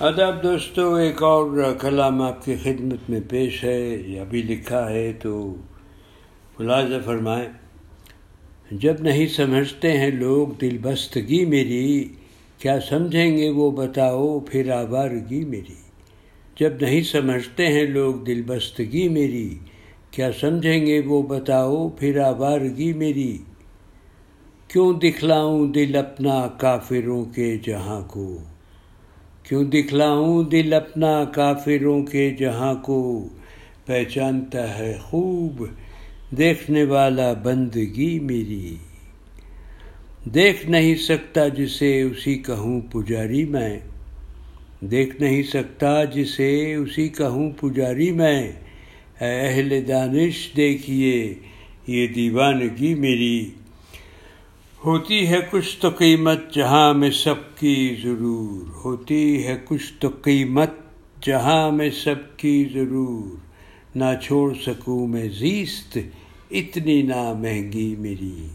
ادب دوستو، ایک اور کلام آپ کی خدمت میں پیش ہے یا بھی لکھا ہے تو ملازہ فرمائیں۔ جب نہیں سمجھتے ہیں لوگ دل بستگی میری، کیا سمجھیں گے وہ بتاؤ پھر آوارگی میری۔ جب نہیں سمجھتے ہیں لوگ دل بستگی میری، کیا سمجھیں گے وہ بتاؤ پھر آوارگی میری۔ کیوں دکھلاؤں دل اپنا کافروں کے جہاں کو؟ کیوں دکھلاؤں دل اپنا کافروں کے جہاں کو؟ پہچانتا ہے خوب دیکھنے والا بندگی میری۔ دیکھ نہیں سکتا جسے اسی کہوں پجاری میں۔ دیکھ نہیں سکتا جسے اسی کہوں پجاری میں۔ اے اہل دانش، دیکھیے یہ دیوانگی میری۔ ہوتی ہے کچھ تو قیمت جہاں میں سب کی ضرور، ہوتی ہے کچھ تو قیمت جہاں میں سب کی ضرور۔ نہ چھوڑ سکوں میں زیست، اتنی نہ مہنگی میری۔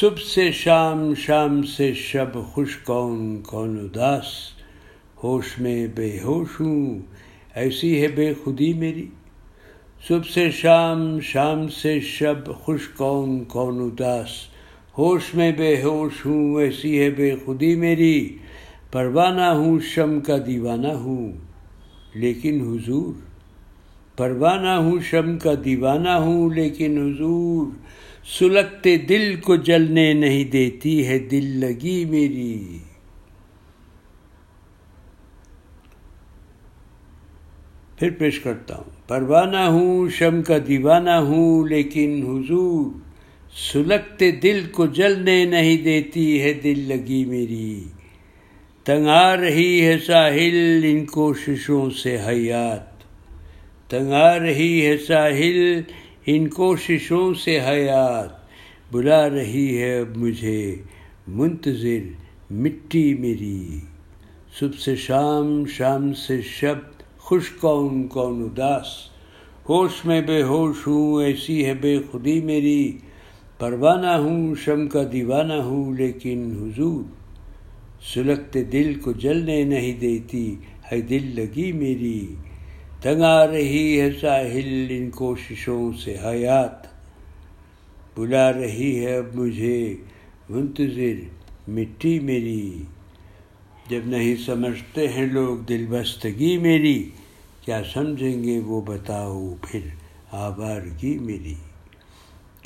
صبح سے شام شام سے شب، خوش کون کون اداس۔ ہوش میں بے ہوش ہوں، ایسی ہے بے خودی میری۔ صبح سے شام شام سے شب، خوش کون کون اداس۔ ہوش میں بے ہوش ہوں، ایسی ہے بے خودی میری۔ پروانہ ہوں، شم کا دیوانہ ہوں۔ لیکن حضور، پروانہ ہوں، شم کا دیوانہ ہوں۔ لیکن حضور، سلگتے دل کو جلنے نہیں دیتی ہے دل لگی میری۔ پھر پیش کرتا ہوں۔ پروانہ ہوں، شم کا دیوانہ ہوں، لیکن حضور سلگتے دل کو جلنے نہیں دیتی ہے دل لگی میری۔ تنگ آ رہی ہے ساحل ان کوششوں سے حیات۔ تنگ آ رہی ہے ساحل ان کوششوں سے حیات۔ بلا رہی ہے اب مجھے منتظر مٹی میری۔ صبح سے شام شام سے شب، خوش کون کون اداس۔ ہوش میں بے ہوش ہوں، ایسی ہے بے خودی میری۔ پروانہ ہوں، شم کا دیوانہ ہوں، لیکن حضور سلگتے دل کو جلنے نہیں دیتی۔ ہے دل لگی میری، تنگ آ رہی ہے ساحل ان کوششوں سے حیات۔ بلا رہی ہے اب مجھے منتظر مٹی میری۔ جب نہیں سمجھتے ہیں لوگ دل بستگی میری، کیا سمجھیں گے وہ بتاؤ پھر آبارگی میری۔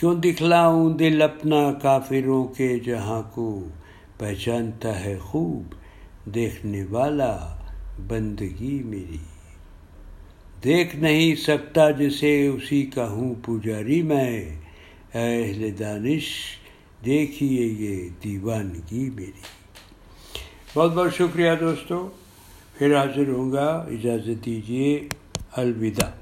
کیوں دکھلاؤں دل اپنا کافروں کے جہاں کو؟ پہچانتا ہے خوب دیکھنے والا بندگی میری۔ دیکھ نہیں سکتا جسے اسی کا ہوں پجاری میں۔ اہل دانش، دیکھیے یہ دیوانگی میری۔ بہت بہت شکریہ دوستو۔ پھر حاضر ہوں گا۔ اجازت دیجیے الوداع۔